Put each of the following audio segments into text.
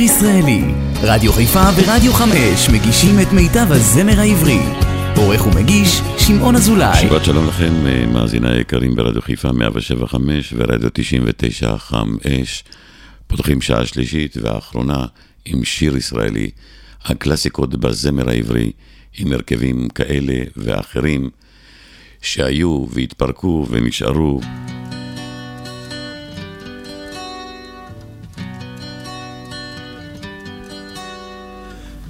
שיר ישראלי. רדיו חיפה ורדיו חמש מגישים את מיטב הזמר העברי. עורך ומגיש, שמעון אזולאי. שבת שלום לכם, אה, מאזיני היקרים ברדיו חיפה 175 ורדיו 99 חם אש. פותחים שעה שלישית ואחרונה עם שיר ישראלי, הקלאסיקות בזמר העברי, עם הרכבים כאלה ואחרים שהיו והתפרקו ונשארו.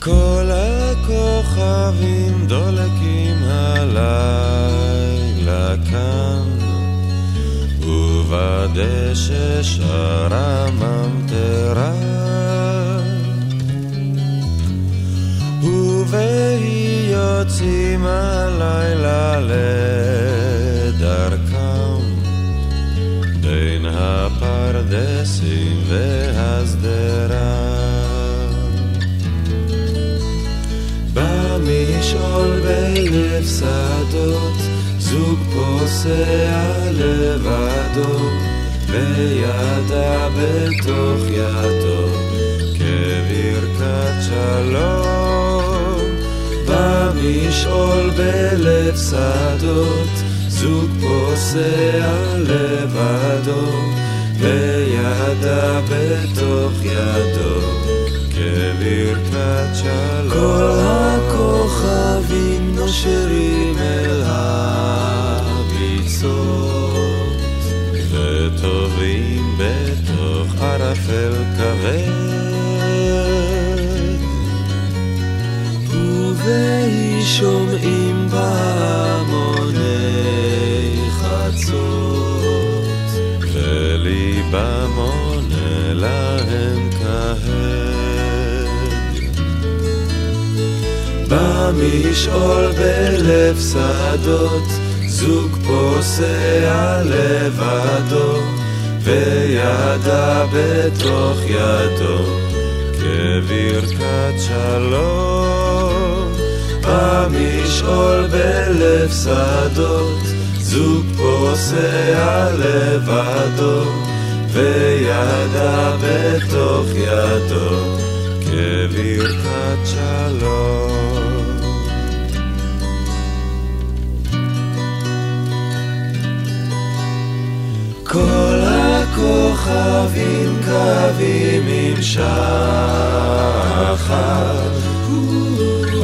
כל הכוכבים דולקים הלילה כאן, ובדשא שרה ממטרה. ובהי יוצאים הלילה לדרכם, בין הפרדסים והשדרה. במשעול בלב שדות, זוג פוסע לבדו, וידה בתוך ידו, כברכת שלום. במשעול בלב שדות, זוג פוסע לבדו, וידה בתוך ידו. כברכת שלום. כל הכוכבים נושרים אל הביצות, במשעול בלב שדות, זוג פוסע לבדו, וידה בתוך ידו, כברכת שלום. במשעול בלב שדות, זוג פוסע לבדו, וידה בתוך ידו, כברכת שלום. הכוכבים קווים עם שחר,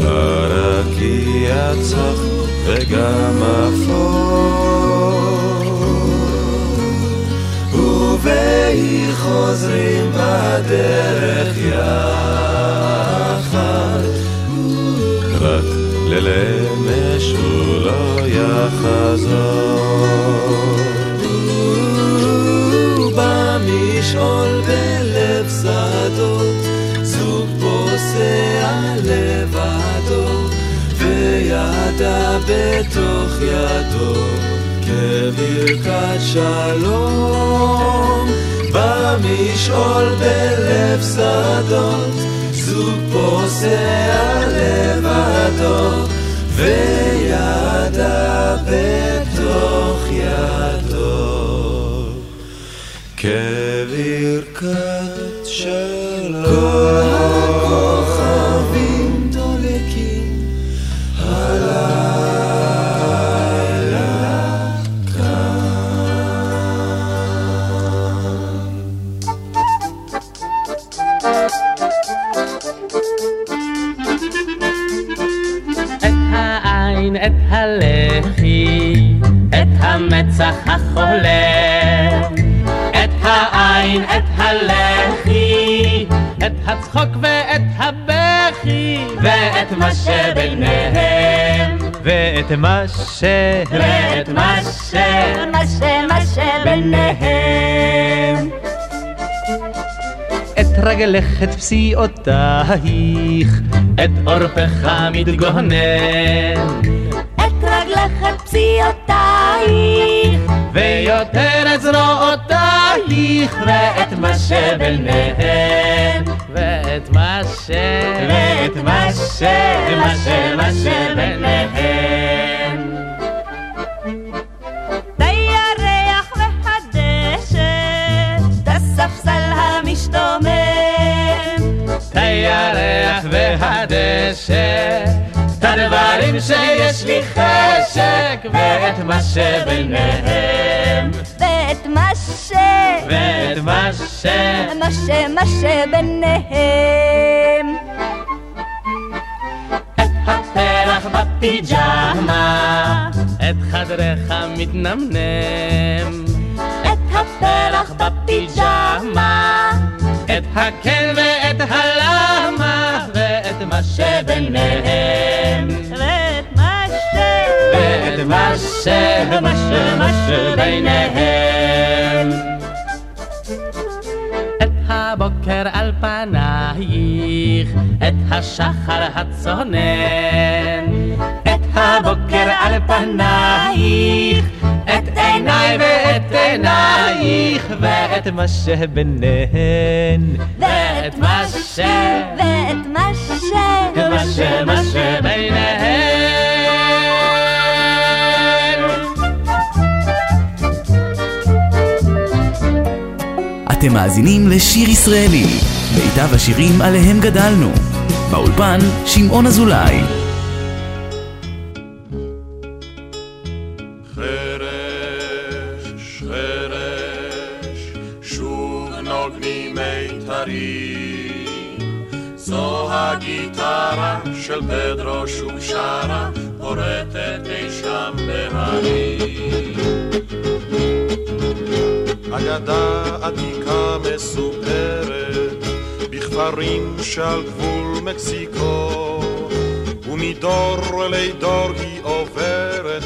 הרקיע צח וגם אפור, ובהי חוזרים בדרך יחד, רק ללמש הוא לא יחזור. פוסע לבדו, וידה בתוך ידו, כברכת שלום. במשעול בלב שדות, זוג פוסע לבדו, וידה בתוך ידו. כברכת החולם. את העין, את הלחי, את הצחוק ואת הבכי, ואת מה שביניהם. ואת מה ש... ואת מה ש... מה ש... מה שביניהם. את רגלך, את פסיעותייך, את עורפך מתגונן. את רגלך, את ויותר את זרועותייך, ואת מה שביניהם. ואת מה ש... ואת מה ש... מה ש... מה שביניהם. הירח והדשא, הספסל המשתומם, הירח והדשא, הדברים שיש לי חשק, ואת מה שביניהם. ואת מה ש... ואת מה ש... מה ש... מה שביניהם. את הפרח בפיג'מה, את חדרך מתנמנם. את הפרח בפיג'מה, את הכן ואת הלמה, ואת מה שביניהם. מה ש... מה שביניהם. את הבוקר על פנייך, את השחר הצונן. את הבוקר על פנייך, את עיניי ואת עינייך, ואת מה שביניהן. ואת ש... ואת מה ש... מה ש... אתם מאזינים לשיר ישראלי, מיטב השירים עליהם גדלנו. באולפן, שמעון אזולאי. חרש, חרש, של פדרו שוב שרה, פורטת אי שם בהרים. אגדה עתיקה מסופרת בכפרים שעל גבול מקסיקו ומדור לדור היא עוברת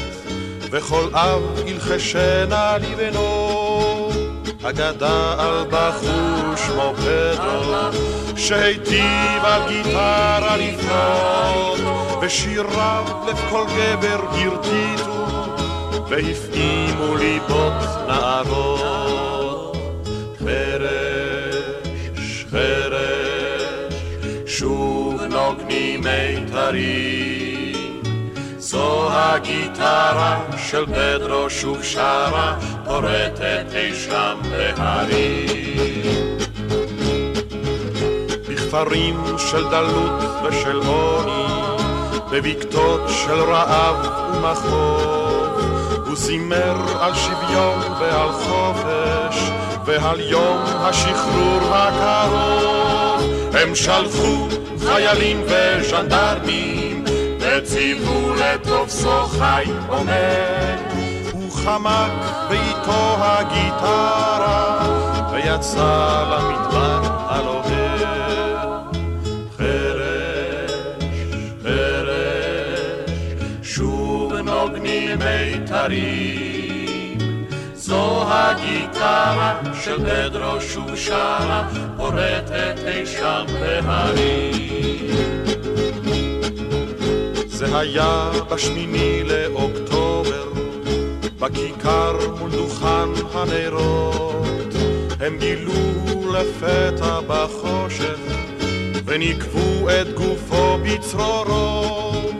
וכל אב ילחשנה לבנו אגדה על בחור שמו פדרו שהיטיב על גיטרה לפנות ושיריו לב כל גבר הרטיטו והפעימו ליבות נערות. שוב נוגנים מיתרים. זו הגיטרה של פדרו שוב שרה, פורטת אי שם בהרים. בכפרים של דלות ושל עוני, בבקתות של רעב ומחוב, הוא זימר על שוויון ועל חופש, ועל יום השחרור הקרוב. הם שלחו חיילים וז'נדרמים, וציוו לתופסו חי עומד. הוא חמק ואיתו הגיטרה, ויצא למדבר הלוהד. חרש, חרש, שוב נוגנים מיתרים. זו הגיטרה של פדרו שוב שרה, פורטת אי שם בהרים. זה היה בשמיני לאוקטובר, בכיכר מול דוכן הנרות. הם גילו לפתע בחושך, וניקבו את גופו בצרורות.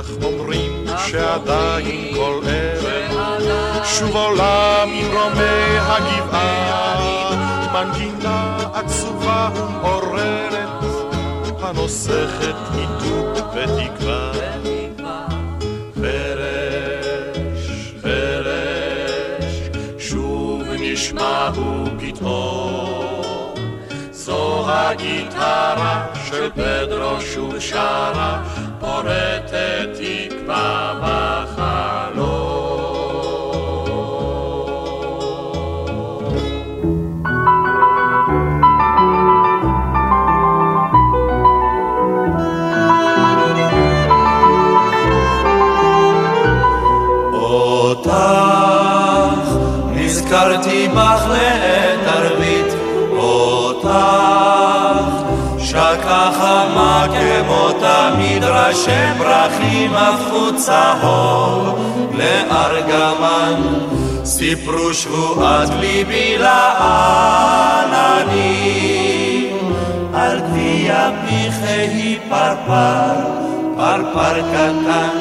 אך אומרים שעדיין כל ערב שוב עולה ממרומי הגבעה מנגינה עצובה ומעוררת הנוסכת עידוד ותקווה. חרש, חרש, שוב נשמעו פתאום. זו הגיטרה של פדרו שוב שרה פורטת תקווה לעת ערבית אותך. שקה חמה כמו תמיד ראשי פרחים הפכו צהוב לארגמן סיפרו שבועת ליבי לעננים. על גביע פניכי פרפר פרפר קטן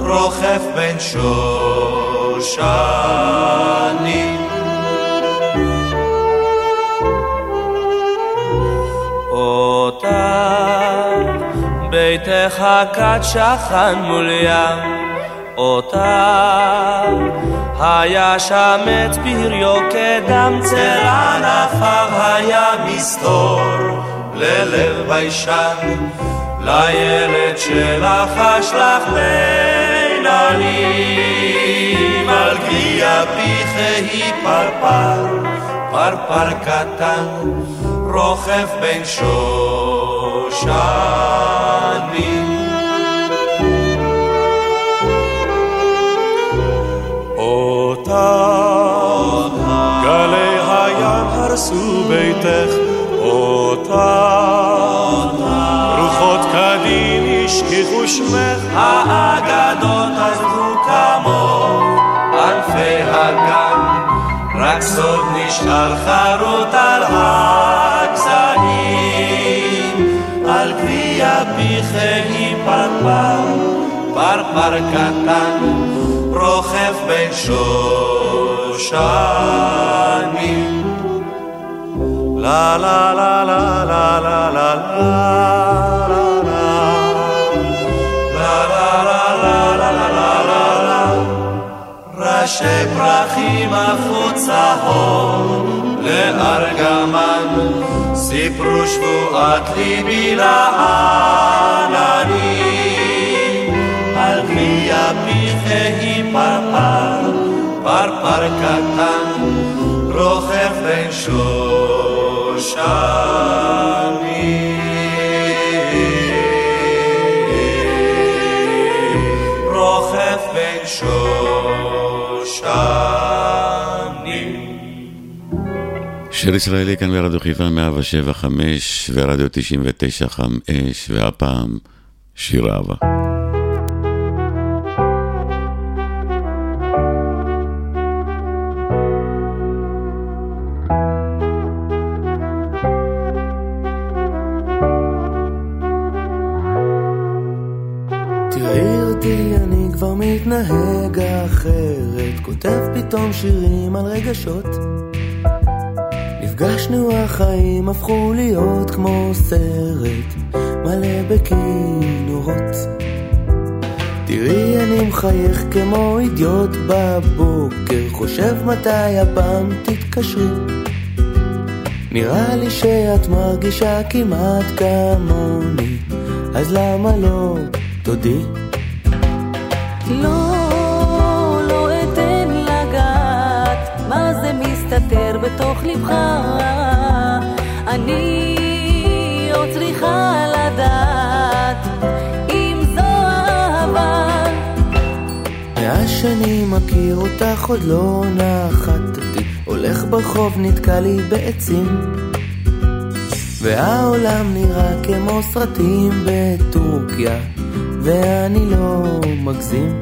רוכב בין שושנים ביתך כת שכן מול ים אותה היה שמץ פריו כדם צל ענפיו היה מסתור ללב ביישן לילד שלך אשלח בין עלים על גביע פיך פרפר פרפר קטן רוכב בין שושנים אותה. גלי הים הרסו ביתך אותה. רוחות קדים השכיחו שמך. האגדות עזבו כמוך. ענפי הגן רק סוד נשאר חרוט על הגזעים. על גביע פיכי פרפר פרפר קטן רוכב בין שושנים. לה לה לה לה לה לה לה לה ראשי פרחים החוצה הון לארגמן סיפרו שבועת ליבי לעננים על פיכי פרפר, פרפר קטן, רוכב בין שושנים. רוכב בין שושנים. שיר ישראלי כאן ברדיו חיפה 107.5 ורדיו 99.5 והפעם שיר אהבה. מתנהג אחרת, כותב פתאום שירים על רגשות. נפגשנו החיים הפכו להיות כמו סרט, מלא בכינורות. תראי אני מחייך כמו אידיוט בבוקר, חושב מתי הפעם תתקשרי. נראה לי שאת מרגישה כמעט כמוני, אז למה לא תודי? לא, לא בתוך לבך? אני עוד צריכה לדעת אם זו אהבה. מאז שאני מכיר אותך עוד לא נחתתי, הולך ברחוב נתקע לי בעצים. והעולם נראה כמו סרטים בטורקיה ואני לא מגזים.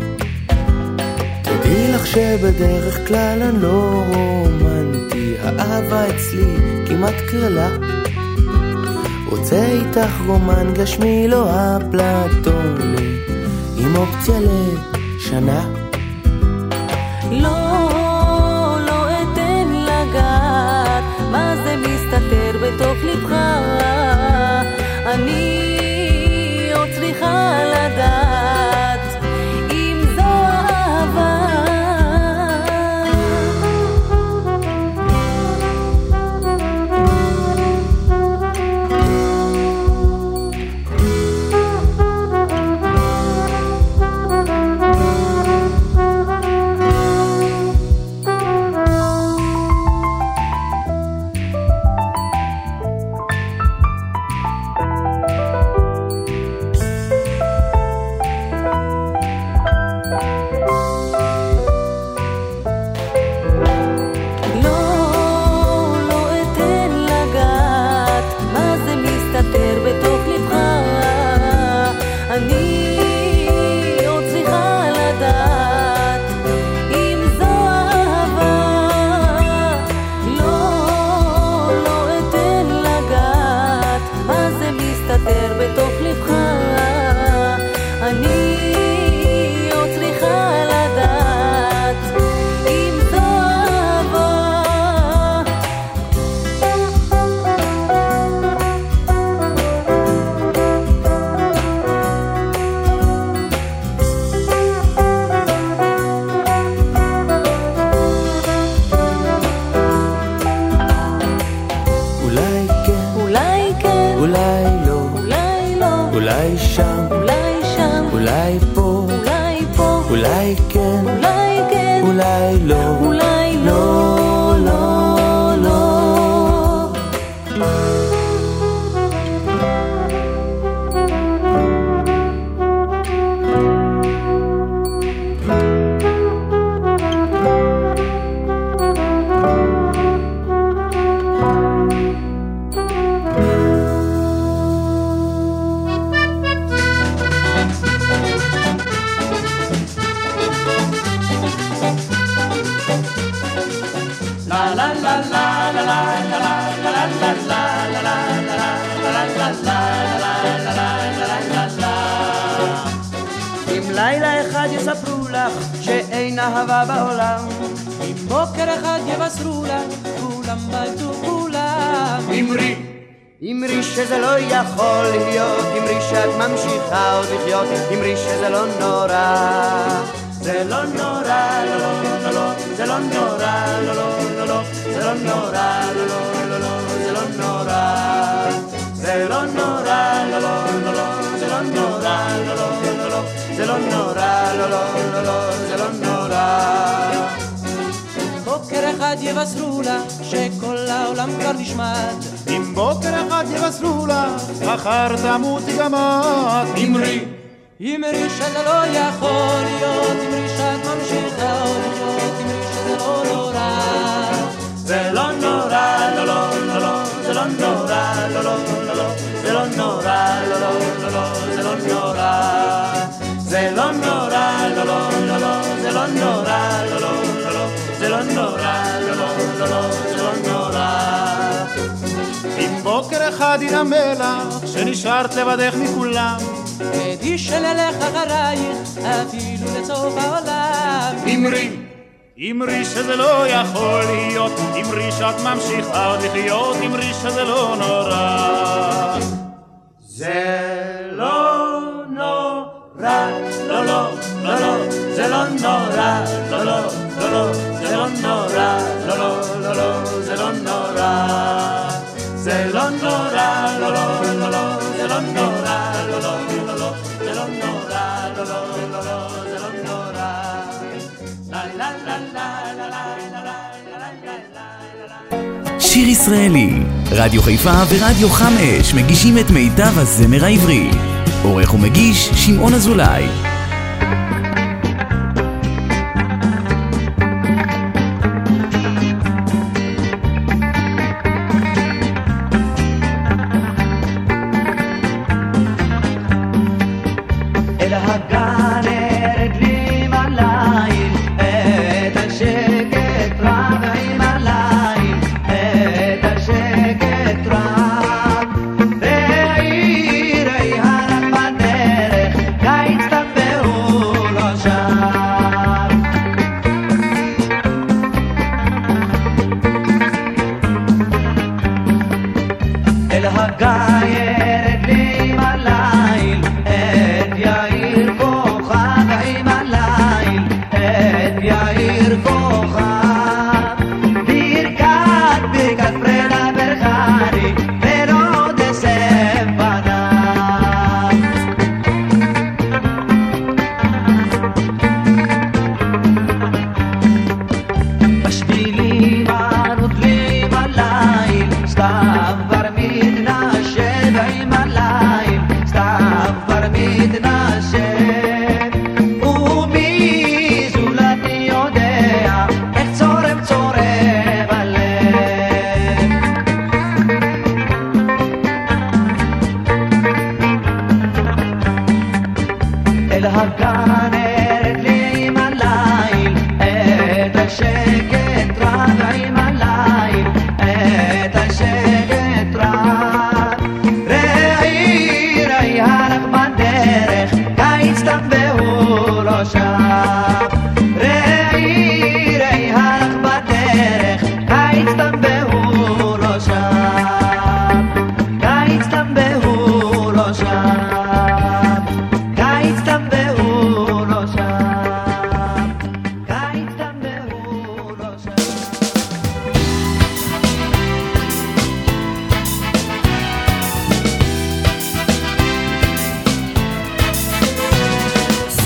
תדעי לך שבדרך כלל אני לא רומנטי, האהבה אצלי כמעט קללה. רוצה איתך רומן גשמי לא אפלטוני, עם אופציה לשנה. לא, נורא, לא לא לא לא, זה לא נורא, לא לא לא לא, זה לא נורא. בוקר אחד יבשרו לה שכל העולם כבר נשמד אם בוקר אחד יבשרו לה מחר תמות גם את אמרי אמרי שזה לא יכול להיות אמרי שאת ממשיכה עוד לחיות אמרי שזה לא נורא. זה לא נורא, לא לא לא לא, זה לא נורא, לא לא נורא, לא לא לא לא, זה לא נורא. זה לא נורא, לא לא לא לא, זה לא נורא, לא לא לא לא, זה לא נורא, לא לא לא לא, זה לא נורא. אם בוקר אחד ינמא לך שנשארת לבדך מכולם עדי שנלך אחרייך אפילו לסוף העולם אמרי אמרי שזה לא יכול להיות, אמרי שאת ממשיכה עוד לחיות, אמרי שזה לא נורא. זה לא נורא, לא לא, לא לא, זה לא נורא, לא לא, לא לא, זה לא נורא, לא לא, לא לא, זה לא נורא. זה לא נורא, לא לא, לא לא, זה לא נורא, לא לא, לא לא, זה לא נורא, לא לא, לא לא, זה לא נורא. לה לה לה לה לה לה לה לה שיר ישראלי, רדיו חיפה ורדיו חם אש מגישים את מיטב הזמר העברי. עורך ומגיש שמעון אזולאי.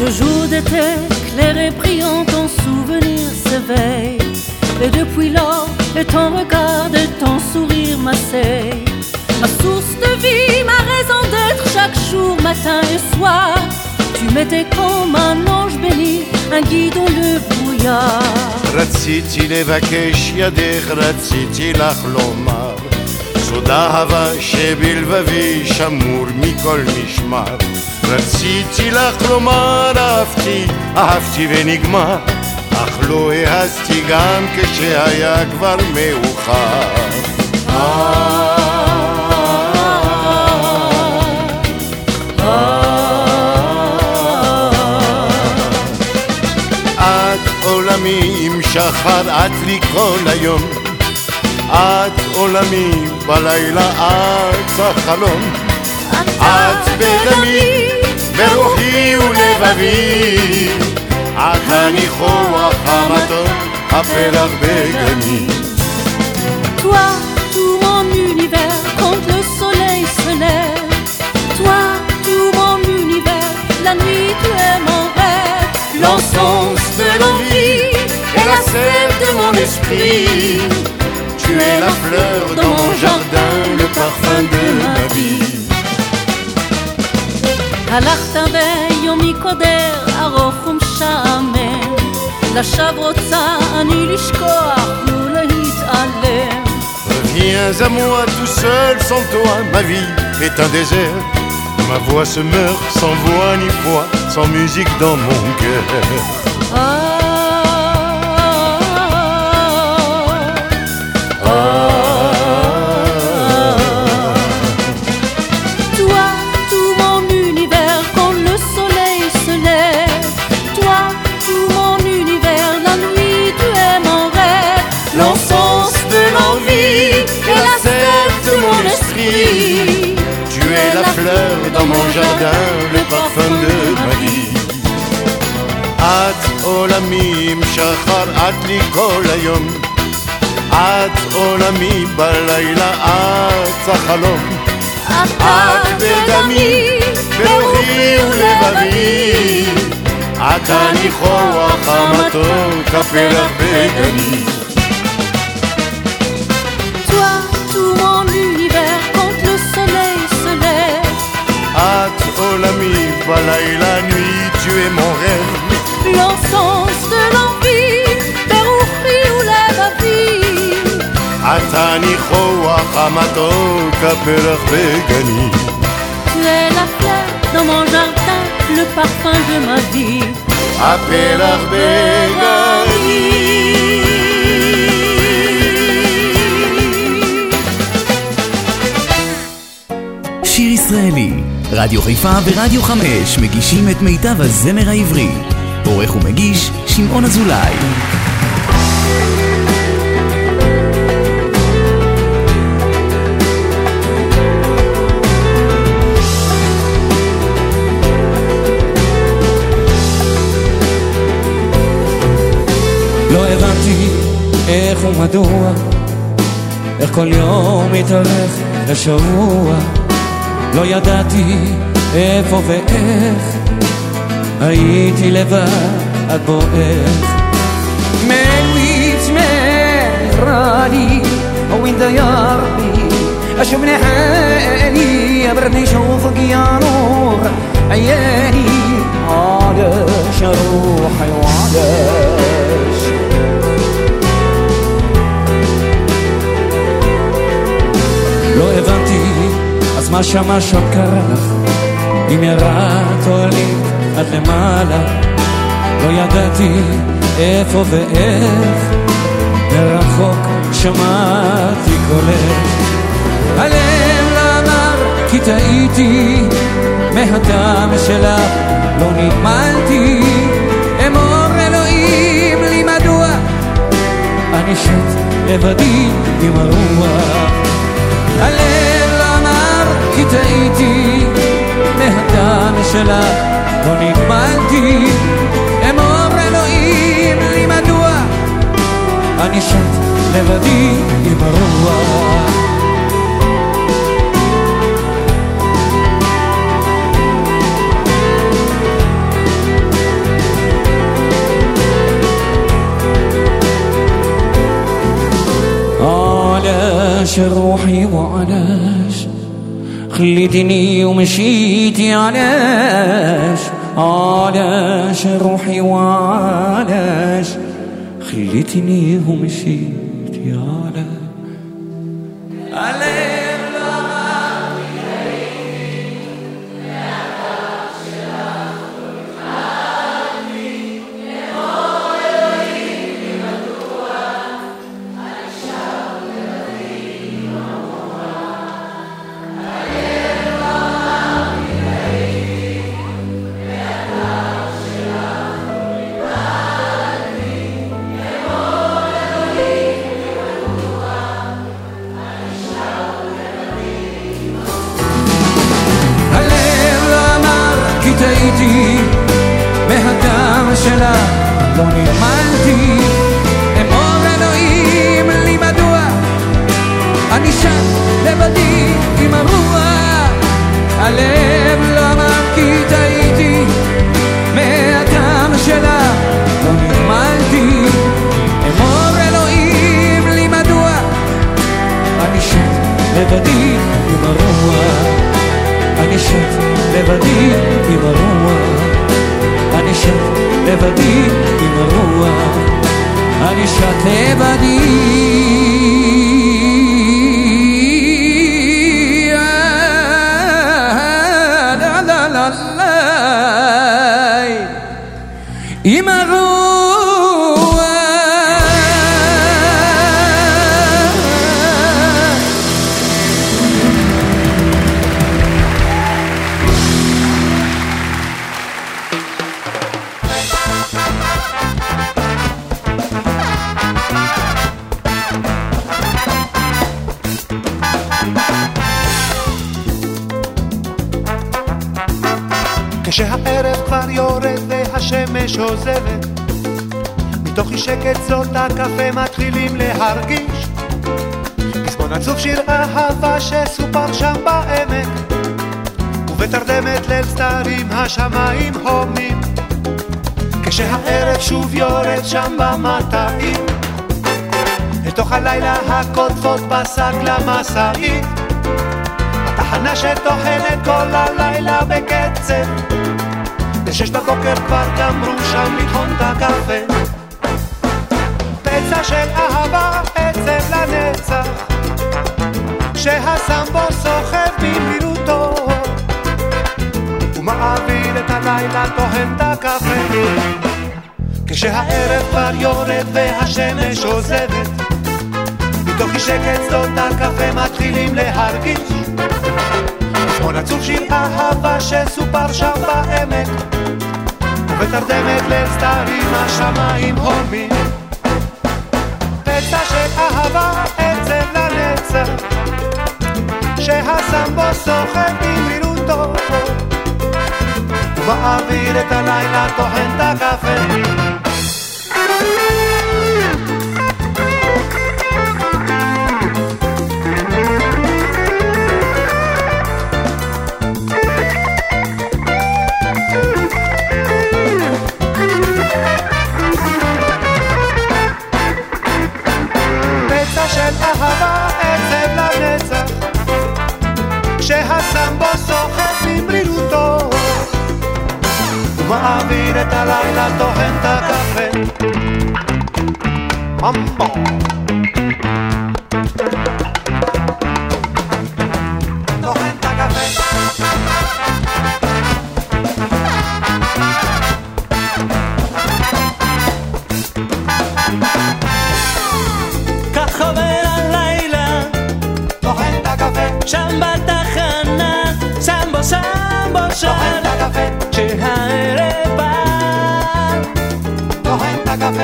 Ce jour d'été, clair et brillant, ton souvenir s'éveille. Et depuis lors, et ton regard et ton sourire m'asseye. Ma source de vie, ma raison d'être chaque jour, matin et soir. Tu m'étais comme un ange béni, un guide dans le brouillard. רציתי לבקש ידך, רציתי לך לומר סוד אהבה שבלבבי שמור מכל משמר רציתי לך לומר אהבתי, אהבתי ונגמר, אך לא העזתי גם כשהיה כבר מאוחר. את שחר, את לי כל היום. את עולמי בלילה, את החלום. את בדמי ברוחי ולבבי את הניחוח המתוק הפרח בגני Toi, tout mon univers, quand le soleil se lève. Toi, tout mon univers, la nuit tu es mon rêve. L'encens de l'envie et la sève de mon esprit. Tu es la fleur dans mon jardin, le parfum de ma vie. הלכת ביומי קודר, ארוך ומשעמם. לשווא רוצה אני לשכוח ולהתעלם. Reviens à moi tout seul, sans toi, ma vie est un désert. Ma voix se meurt sans voix ni foi, sans musique dans mon cœur. כל היום. את עולמי בלילה, את החלום. את בדמי, ברוחי ולבבי. את הניחוח המתוק, הפרח בגני. Toi, tout mon univers, quand le soleil se lève. את עולמי בלילה, nuit, tu es mon rêve. הניחוח המתוק, הפרח בגני. Tu es la fleur dans mon jardin, le parfum de ma vie. הפרח שיר ישראלי, רדיו חיפה ורדיו חמש מגישים את מיטב הזמר העברי. עורך ומגיש, שמעון אזולאי. לא הבנתי איך ומדוע, איך כל יום מתארך לשבוע. לא ידעתי איפה ואיך, הייתי לבד בועך. مالويت مال راني وين يا ربي اشوفني حالي برني شوفك يا نور عيالي علاش روحي وعلاش הבנתי, אז מה שמה שם קרה לך? אם ירדת או עלית עד למעלה, לא ידעתי איפה ואיך, מרחוק שמעתי קולך. הלב לא אמר כי טעיתי, מהדם שלך לא נגמלתי, אמור אלוהים לי מדוע אני שט לבדי עם הרוח. הלב אמר כי טעיתי, מהדם שלך לא נגמלתי, אמור אלוהים לי מדוע אני שט לבדי עם הרוח. علاش روحي وعلاش؟ خليتني ومشيتي علاش؟ علاش روحي وعلاش؟ خليتني ومشيتي علاش שסופר שם בעמק ובתרדמת ליל סתרים השמיים הומים. כשהערב שוב יורד שם במטעים אל תוך הלילה הקוטפות בשק למשאית התחנה שטוחנת כל הלילה בקצב בשש בבוקר כבר גמרו שם לטחון את הקפה. פצע של אהבה עצב לנצח שהסמבו סוחב במהירותו ומעביר את הלילה טוחן את הקפה. כשהערב כבר יורד והשמש עוזבת מתוך אי שקט שדות הקפה מתחילים להרגיש. פזמון עצוב שיר אהבה שסופר שם בעמק ובתרדמת ליל סתרים השמיים הומים. פצע של אהבה עצב לנצח שהסמבו סוחב במהירותו ומעביר את הלילה טוחן את הקפה שהסמבו סוחב במרירותו ומעביר את הלילה טוחן את הקפה. ממבו טוחן את הקפה. כך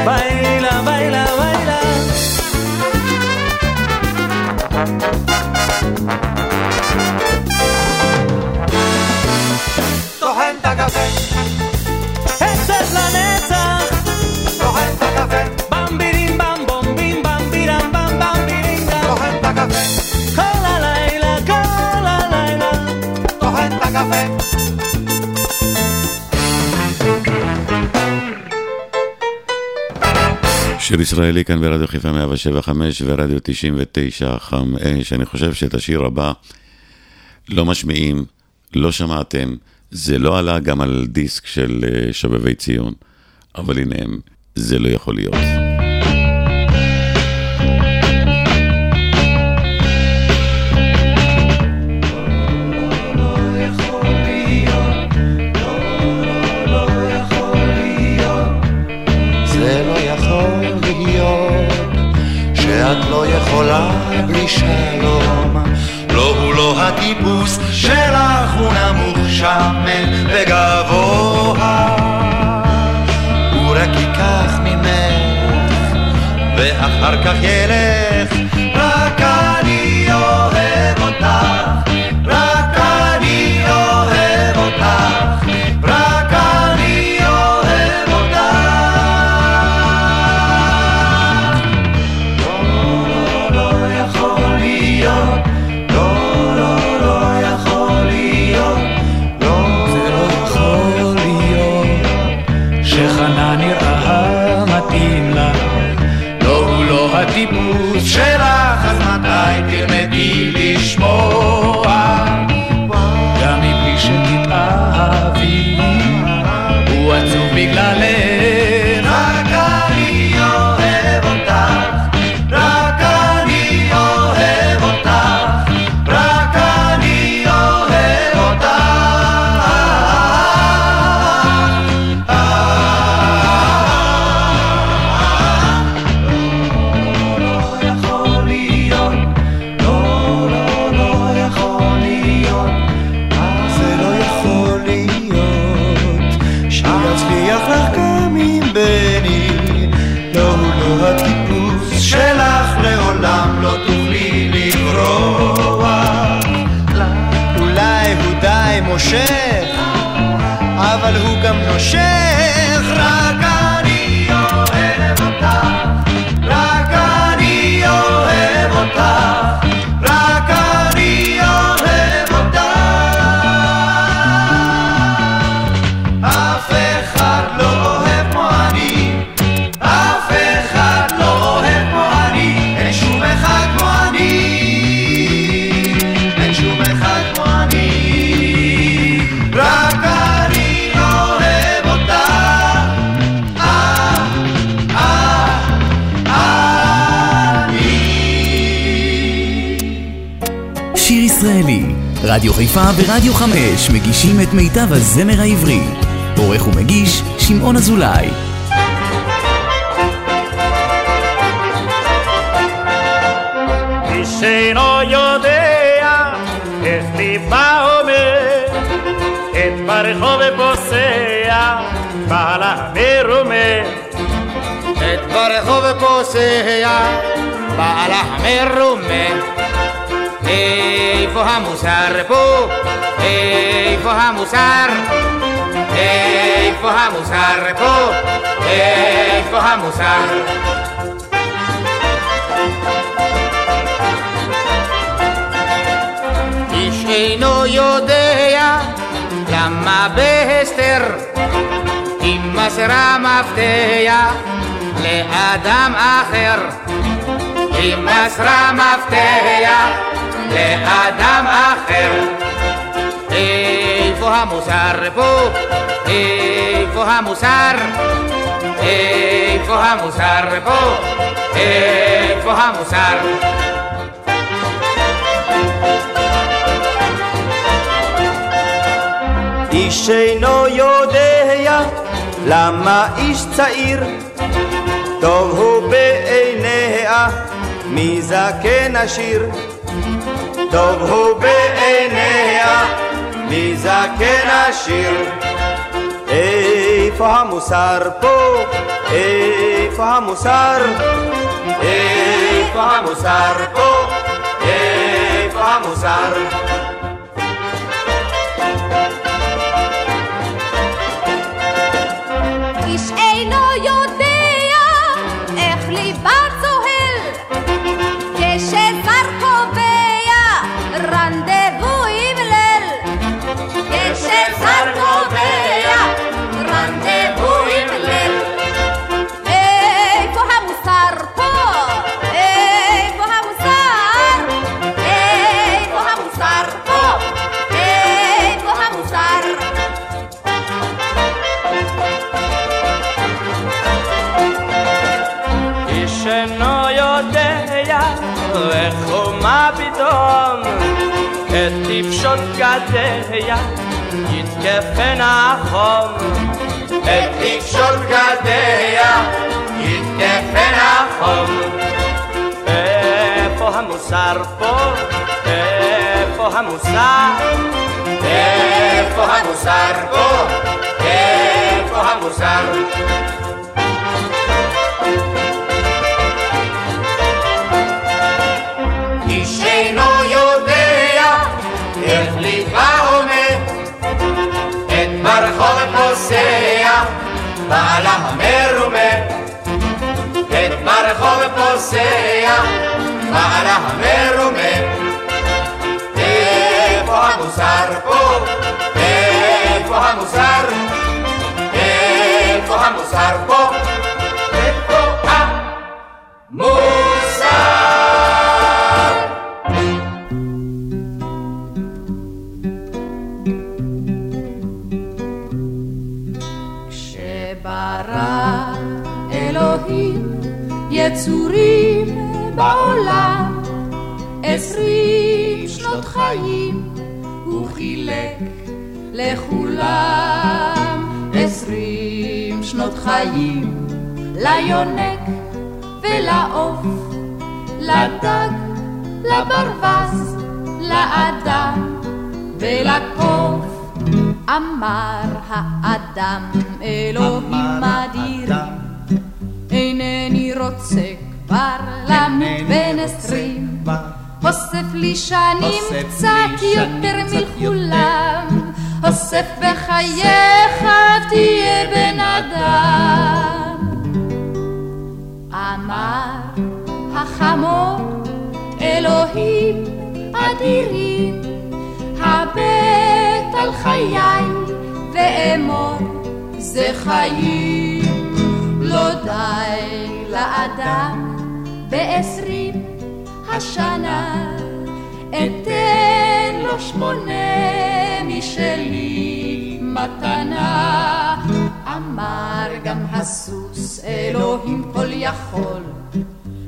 טוחן שיר ישראלי כאן ברדיו חיפה 175 ורדיו 99 חם אש. אני חושב שאת השיר הבא לא משמיעים, לא שמעתם, זה לא עלה גם על דיסק של אה, שובבי ציון, אבל הנה הם, זה לא יכול להיות. יכולה בלי שלום. לא הוא לא הטיפוס שלך הוא נמוך שמן וגבוה. הוא רק ייקח ממך ואחר כך ילך רדיו חיפה ורדיו 5 מגישים את מיטב הזמר העברי. עורך ומגיש, שמעון אזולאי. מי שאינו יודע איך ליבה אומר את ברחוב פוסע בעל המרומה את ברחוב פוסע בעל המרומה איפה המוסר פה? איפה המוסר? איפה המוסר פה? איפה המוסר? איש אינו יודע למה בהסתר היא מסרה מפתח לאדם אחר היא מסרה מפתח לאדם אחר איפה המוסר פה? איפה המוסר? איפה המוסר פה? איפה המוסר? איש אינו יודע למה איש צעיר טוב הוא בעיניה מזקן עשיר טוב הוא בעיניה מזקן עשיר איפה המוסר פה? איפה המוסר? איפה המוסר פה? איפה המוסר? החום את טיפשות גדיה יתקפן החום איפה המוסר פה? איפה המוסר? איפה המוסר פה? איפה המוסר? בעלה המרומה את ברחוב פוסע בעלה המרומה איפה המוסר פה? איפה המוסר? איפה המוסר פה? איפה המוסר? עשרים שנות חיים, ליונק ולעוף, לדג, לברווז, לאדם ולקוף. אמר האדם, אלוהים אדירים, אינני רוצה כבר למות בן עשרים, אוסף לי שנים קצת יותר. מכולם, אוסף בחייך תהיה בן אדם. אמר החמור, אלוהים אדירים, הבט על חיי ואמור זה חיים, לא די לאדם בעשרים השנה, אתן לו שמונה משלי מתנה. אמר גם הסוס, אלוהים כל יכול,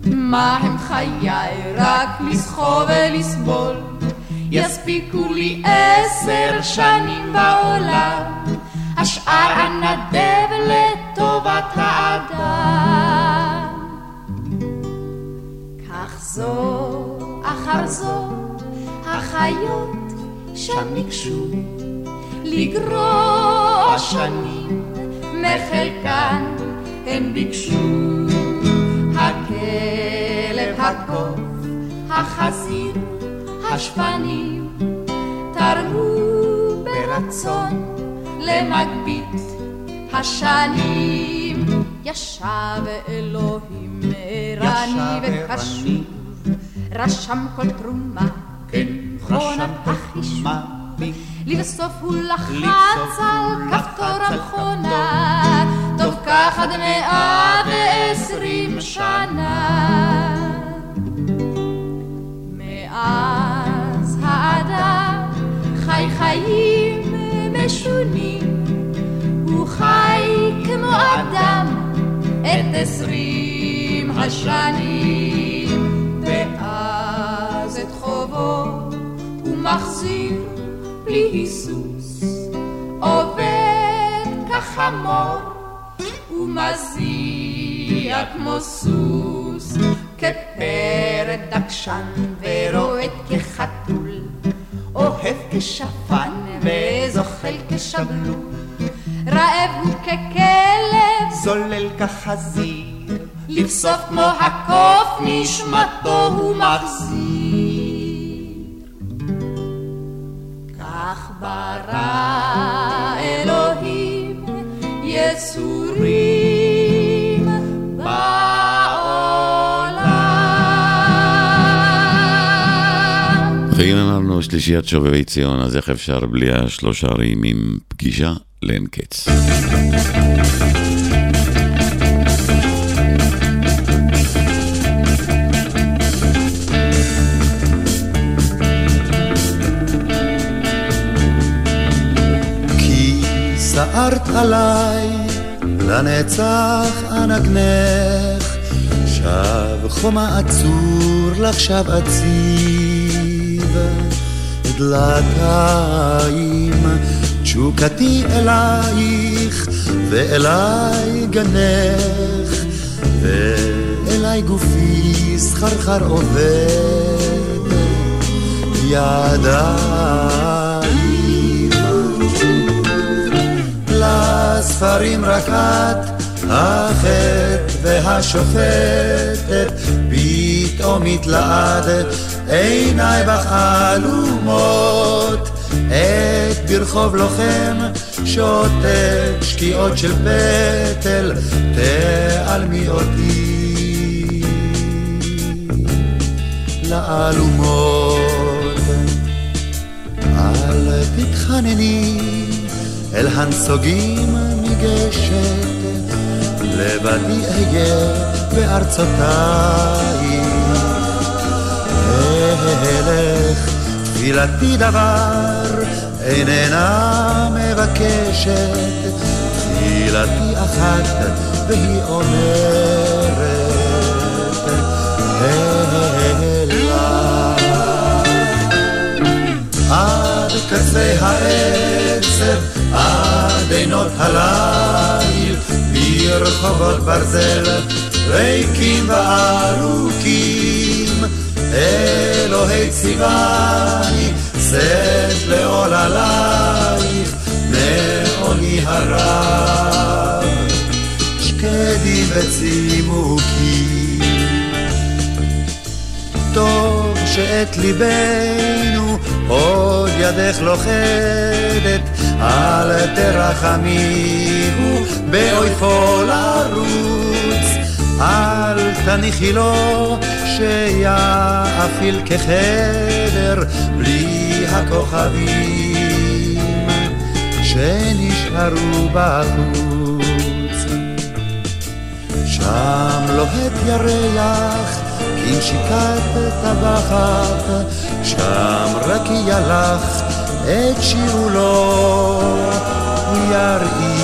מה הם חיי רק לסחוב ולסבול, יספיקו לי עשר שנים בעולם, השאר אנדב לטובת האדם. כך זו אחר זו החיות שם ניגשו לגרוע שנים מחלקן. הן ביקשו הכלב, הקוף, החזיר, השפנים תרמו ברצון למגבית השנים. ישב אלוהים ערני וקשוב רשם כל תרומה כן, מכונת החישוב לבסוף הוא לחץ על כפתור המכונה, טוב כך עד מאה ועשרים שנה. מאז האדם חי חיים משונים, הוא חי כמו אדם את עשרים השנים, מחזיר בלי היסוס, עובד כחמור ומזיע כמו סוס, כפרד דקשן ורועד כחתול, אוהב כשפן וזוחל כשבלול, רעב הוא ככלב, זולל כחזיר, לבסוף כמו הקוף נשמתו הוא מחזיר. כך ברא אלוהים יצורים בעולם. ואם אמרנו שלישיית שובבי ציון, אז איך אפשר בלי השלושה עם פגישה לאין קץ? סערת עליי, לנצח אנגנך, שב חומה עצור לך שב אציב, דלתיים, תשוקתי אלייך, ואליי גנך, ואליי גופי סחרחר עובד, ידיים. לספרים רק את, החטא והשופטת, פתאום התלעד, עיניי בך עלומות, את ברחוב לוחם, שותק שקיעות של פטל, תעלמי אותי לעלומות. אל תתחנני אל הנסוגים ניגשת, לבדי אהיה בארצותיי. אלך, תפילתי דבר איננה מבקשת, תפילתי אחת והיא אומרת, קצה העצב עד עינות הליל ברחובות ברזל ריקים וארוכים אלוהי ציווני שאת לעול עלייך מעוני הרב. שקדים וצימוקים. טוב שאת ליבנו עוד ידך לוכדת, אל תרחמיהו באויפו לרוץ, אל תניחי לו שיאפיל כחדר בלי הכוכבים שנשארו בחוץ. שם לוהט ירח עם שיקת טבחת, שם רק ילך את שיעולו ירעים.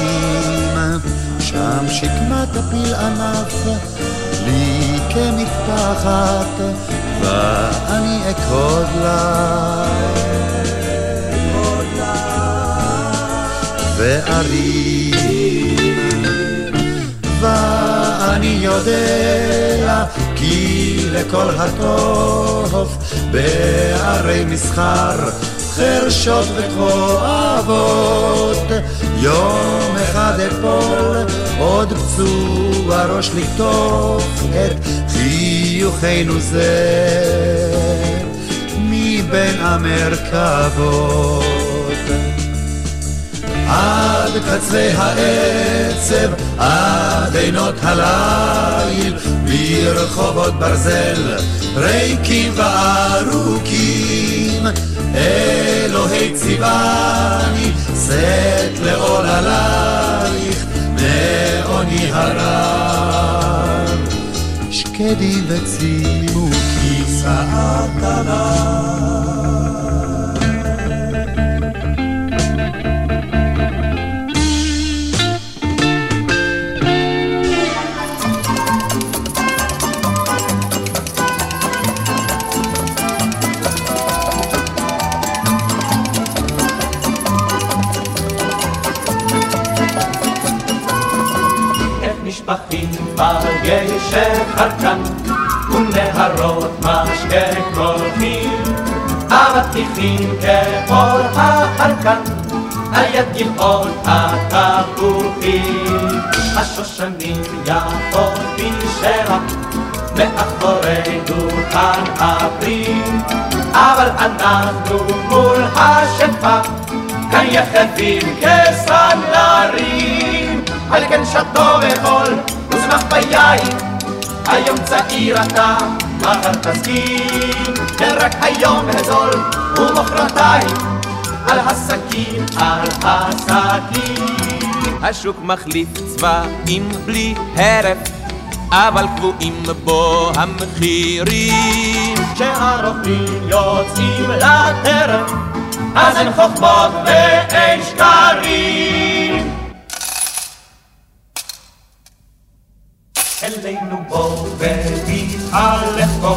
שם שקמת הפיל ענף לי כמטפחת, ואני אכוד לה. וארים, ואני יודע כי לכל הטוב בערי מסחר חרשות וכואבות. יום אחד אפול עוד פצוע ראש לקטוף את חיוכנו זה. מבין המרכבות עד קצה העצב, עד עינות הליל, ברחובות ברזל, ריקים וארוכים. אלוהי ציווני, שאת לעול עלייך, מעוני הרב. שקדי וצימוקי שאת עליי. נשפכים בגשם חרקן, ונהרות משקה קולחים, אבטיחים כאור החרקן, על יד גבעות התפוחים. השושנים יפות בשרח, מאחורי דוכן הפרי, אבל אנחנו מול השפע, כאן יחדים כסנדלרים. על כן שתו וחול, ושמח ביין. היום צעיר אתה, מחר תסכים, ורק היום הזול, ומחרתיים, על הסכין, על הסכין. השוק מחליף צבעים בלי הרף, אבל קבועים בו המחירים. כשהרופאים יוצאים לטרף, אז אין חוכמות ואין שקרים. אלינו בוא ותתהלך בו,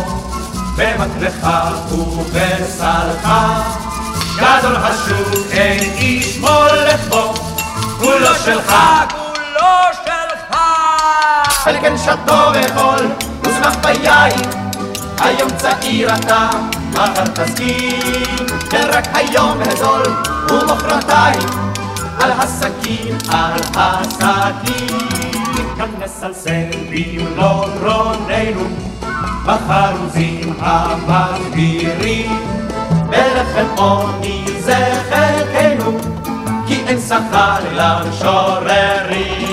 במקלך ובסלך. גדול השוק אין איש מולך בו, כולו שלך, כולו שלך. על כן שתו וחול, ושמח ביין, היום צעיר אתה, מחר תסכים, ורק היום הזול, ומחרתיים, על הסכין, על הסכין. כאן נסלסל במלוא גרוננו, בחרוזים המסבירים, בלחם עוני זה חלקנו, כי אין שכר למשוררים.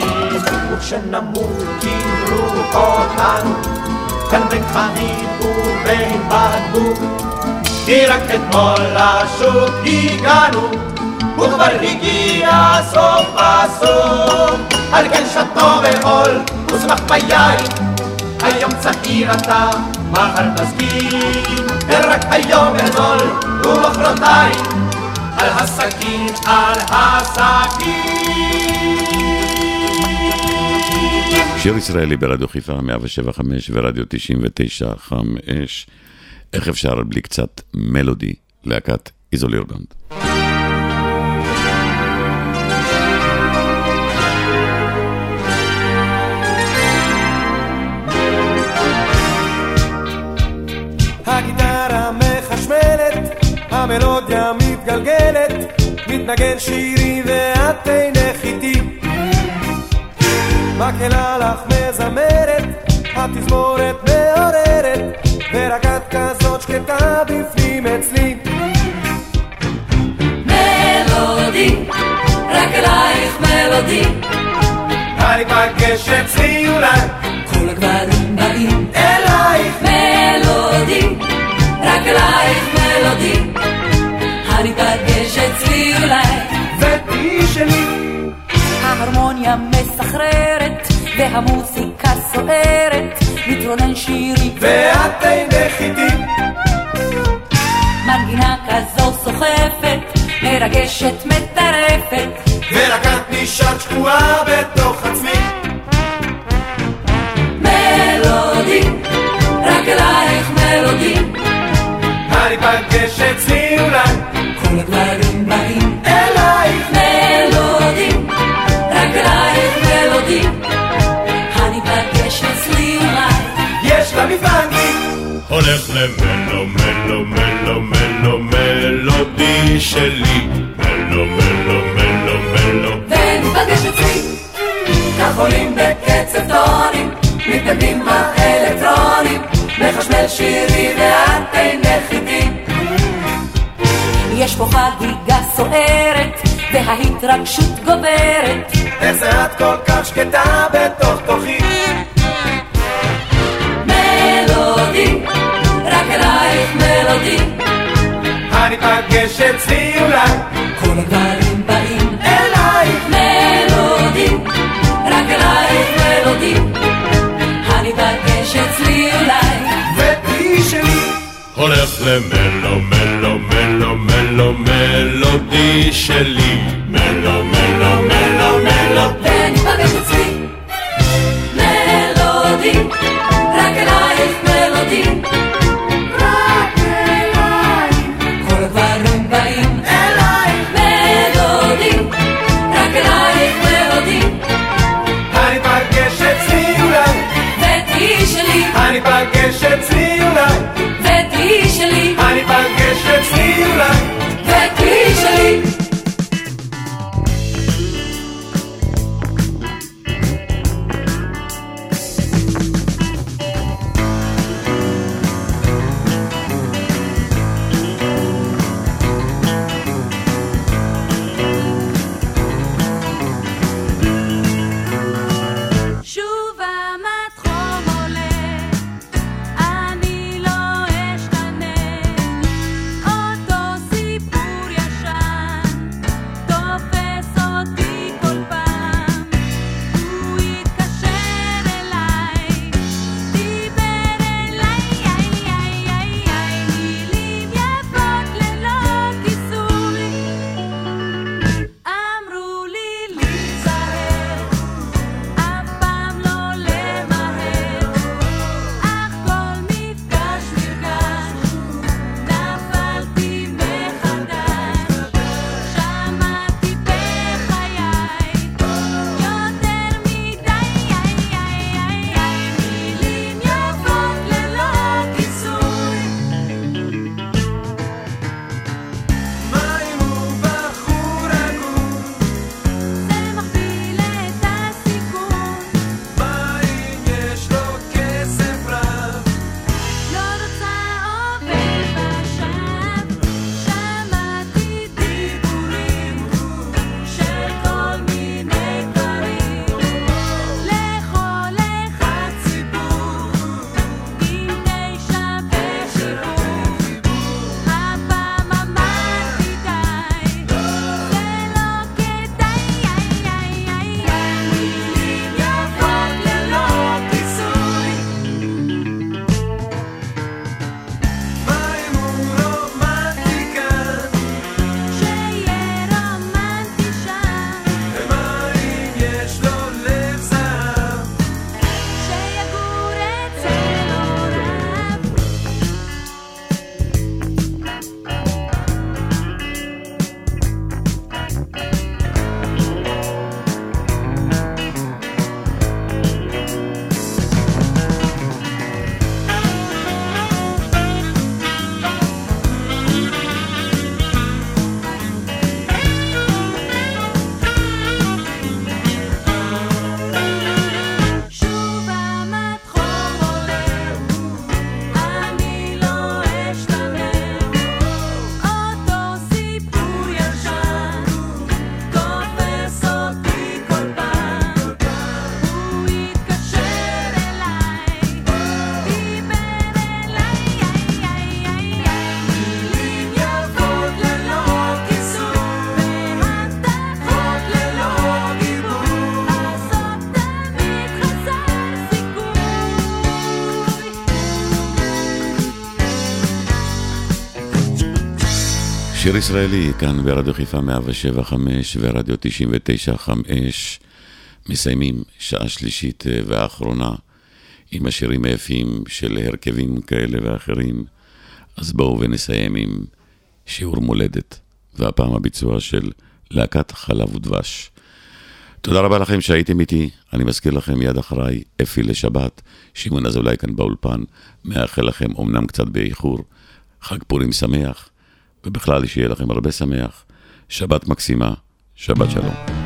וכשנמות קיבלו אותנו, כאן בין חנית ובין בקבוק, כי רק אתמול לשוק הגענו, וכבר הגיע סוף הסוף. על כן שתו וחול, ושמח ביין. היום צעיר אתה, מחר תסכים, ורק היום הזול, ומחרתיים, על הסכין, על הסכין. שיר ישראלי ברדיו חיפה 175 ורדיו 99 חם אש. איך אפשר בלי קצת מלודי להקת איזולירבנד. נגן שירי ואת תנך איתי. מקהלה לך מזמרת, התזמורת מעוררת ורק את כזאת שקטה בפנים אצלי. מלודי, רק אלייך מלודי. אני פגש אצלי אולי כל הגברים באים הניפגש אצלי אולי. ותהי שלי ההרמוניה מסחררת והמוסיקה סוערת מתרונן שירי. ואת אינך איתי. מנגינה כזו סוחפת מרגשת מטרפת. ורק את נשארת שקועה בתוך עצמי. מלודי, רק אלייך מלודי. אני פגש אצלי אולי. כל הגברים הולך למלו מלו מלו מלו מלודי שלי. מלו מלו מלו מלו וניפגש אצלי כך עולים בקצב טונים מתנגנים האלקטרונים מחשמל שירי ואת אינך איתי יש פה חגיגה סוערת וההתרגשות גוברת. איך זה את כל כך שקטה בתוך תוכי אלייך מלודי. אני פגש אצלי אולי. כל הגברים באים אלייך מלודי, רק אלייך מלודי. הניפגש אצלי אולי. ותהי שלי. הולך למלו מלו מלו מלו מלודי שלי. מלו מלו מלו מלו. וניפגש אצלי. מלודי, ישראלי, כאן ברדיו חיפה 175 ורדיו 99 מסיימים שעה שלישית אה, ואחרונה עם השירים היפים של הרכבים כאלה ואחרים. אז בואו ונסיים עם שיעור מולדת, והפעם הביצוע של להקת חלב ודבש. תודה רבה לכם שהייתם איתי, אני מזכיר לכם מיד אחריי, אפי לשבת, שמעון אזולאי כאן באולפן, מאחל לכם אמנם קצת באיחור, חג פורים שמח. ובכלל שיהיה לכם הרבה שמח, שבת מקסימה, שבת שלום.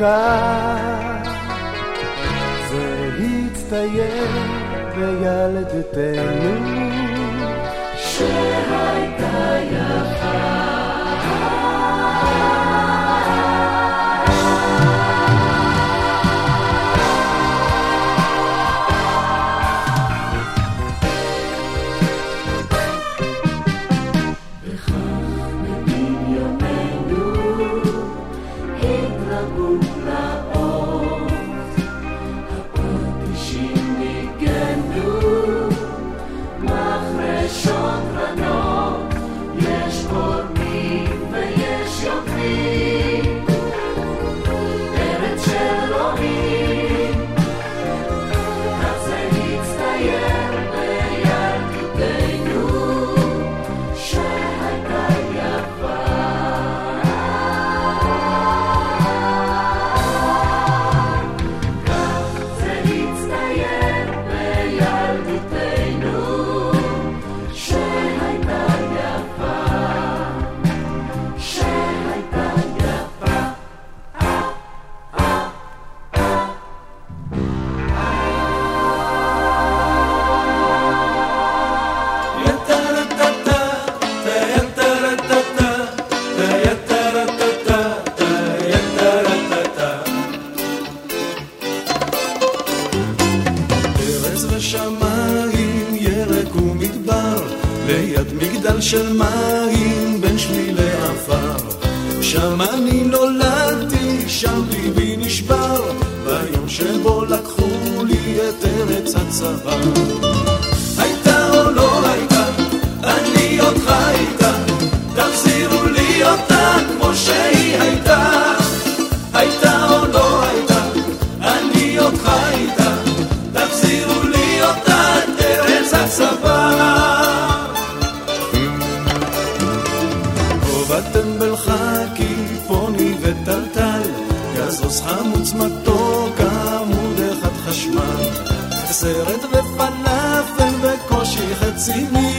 רכה זה הצטייר בילדתנו שהייתה יפה Zimmer.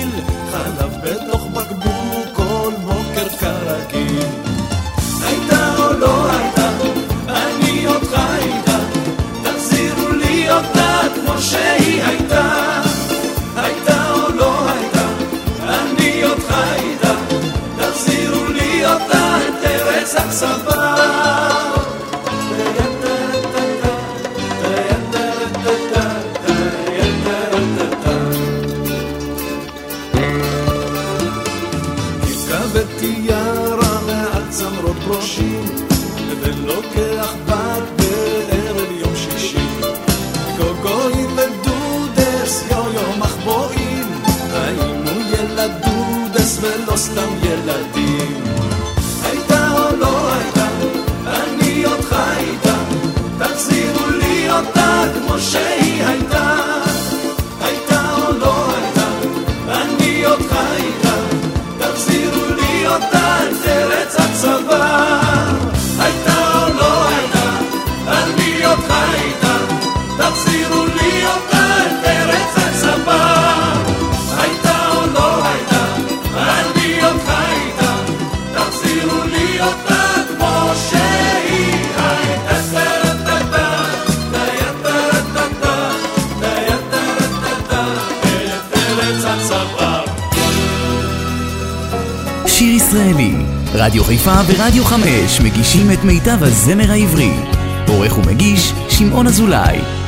חיפה ורדיו חמש מגישים את מיטב הזמר העברי. עורך ומגיש, שמעון אזולאי.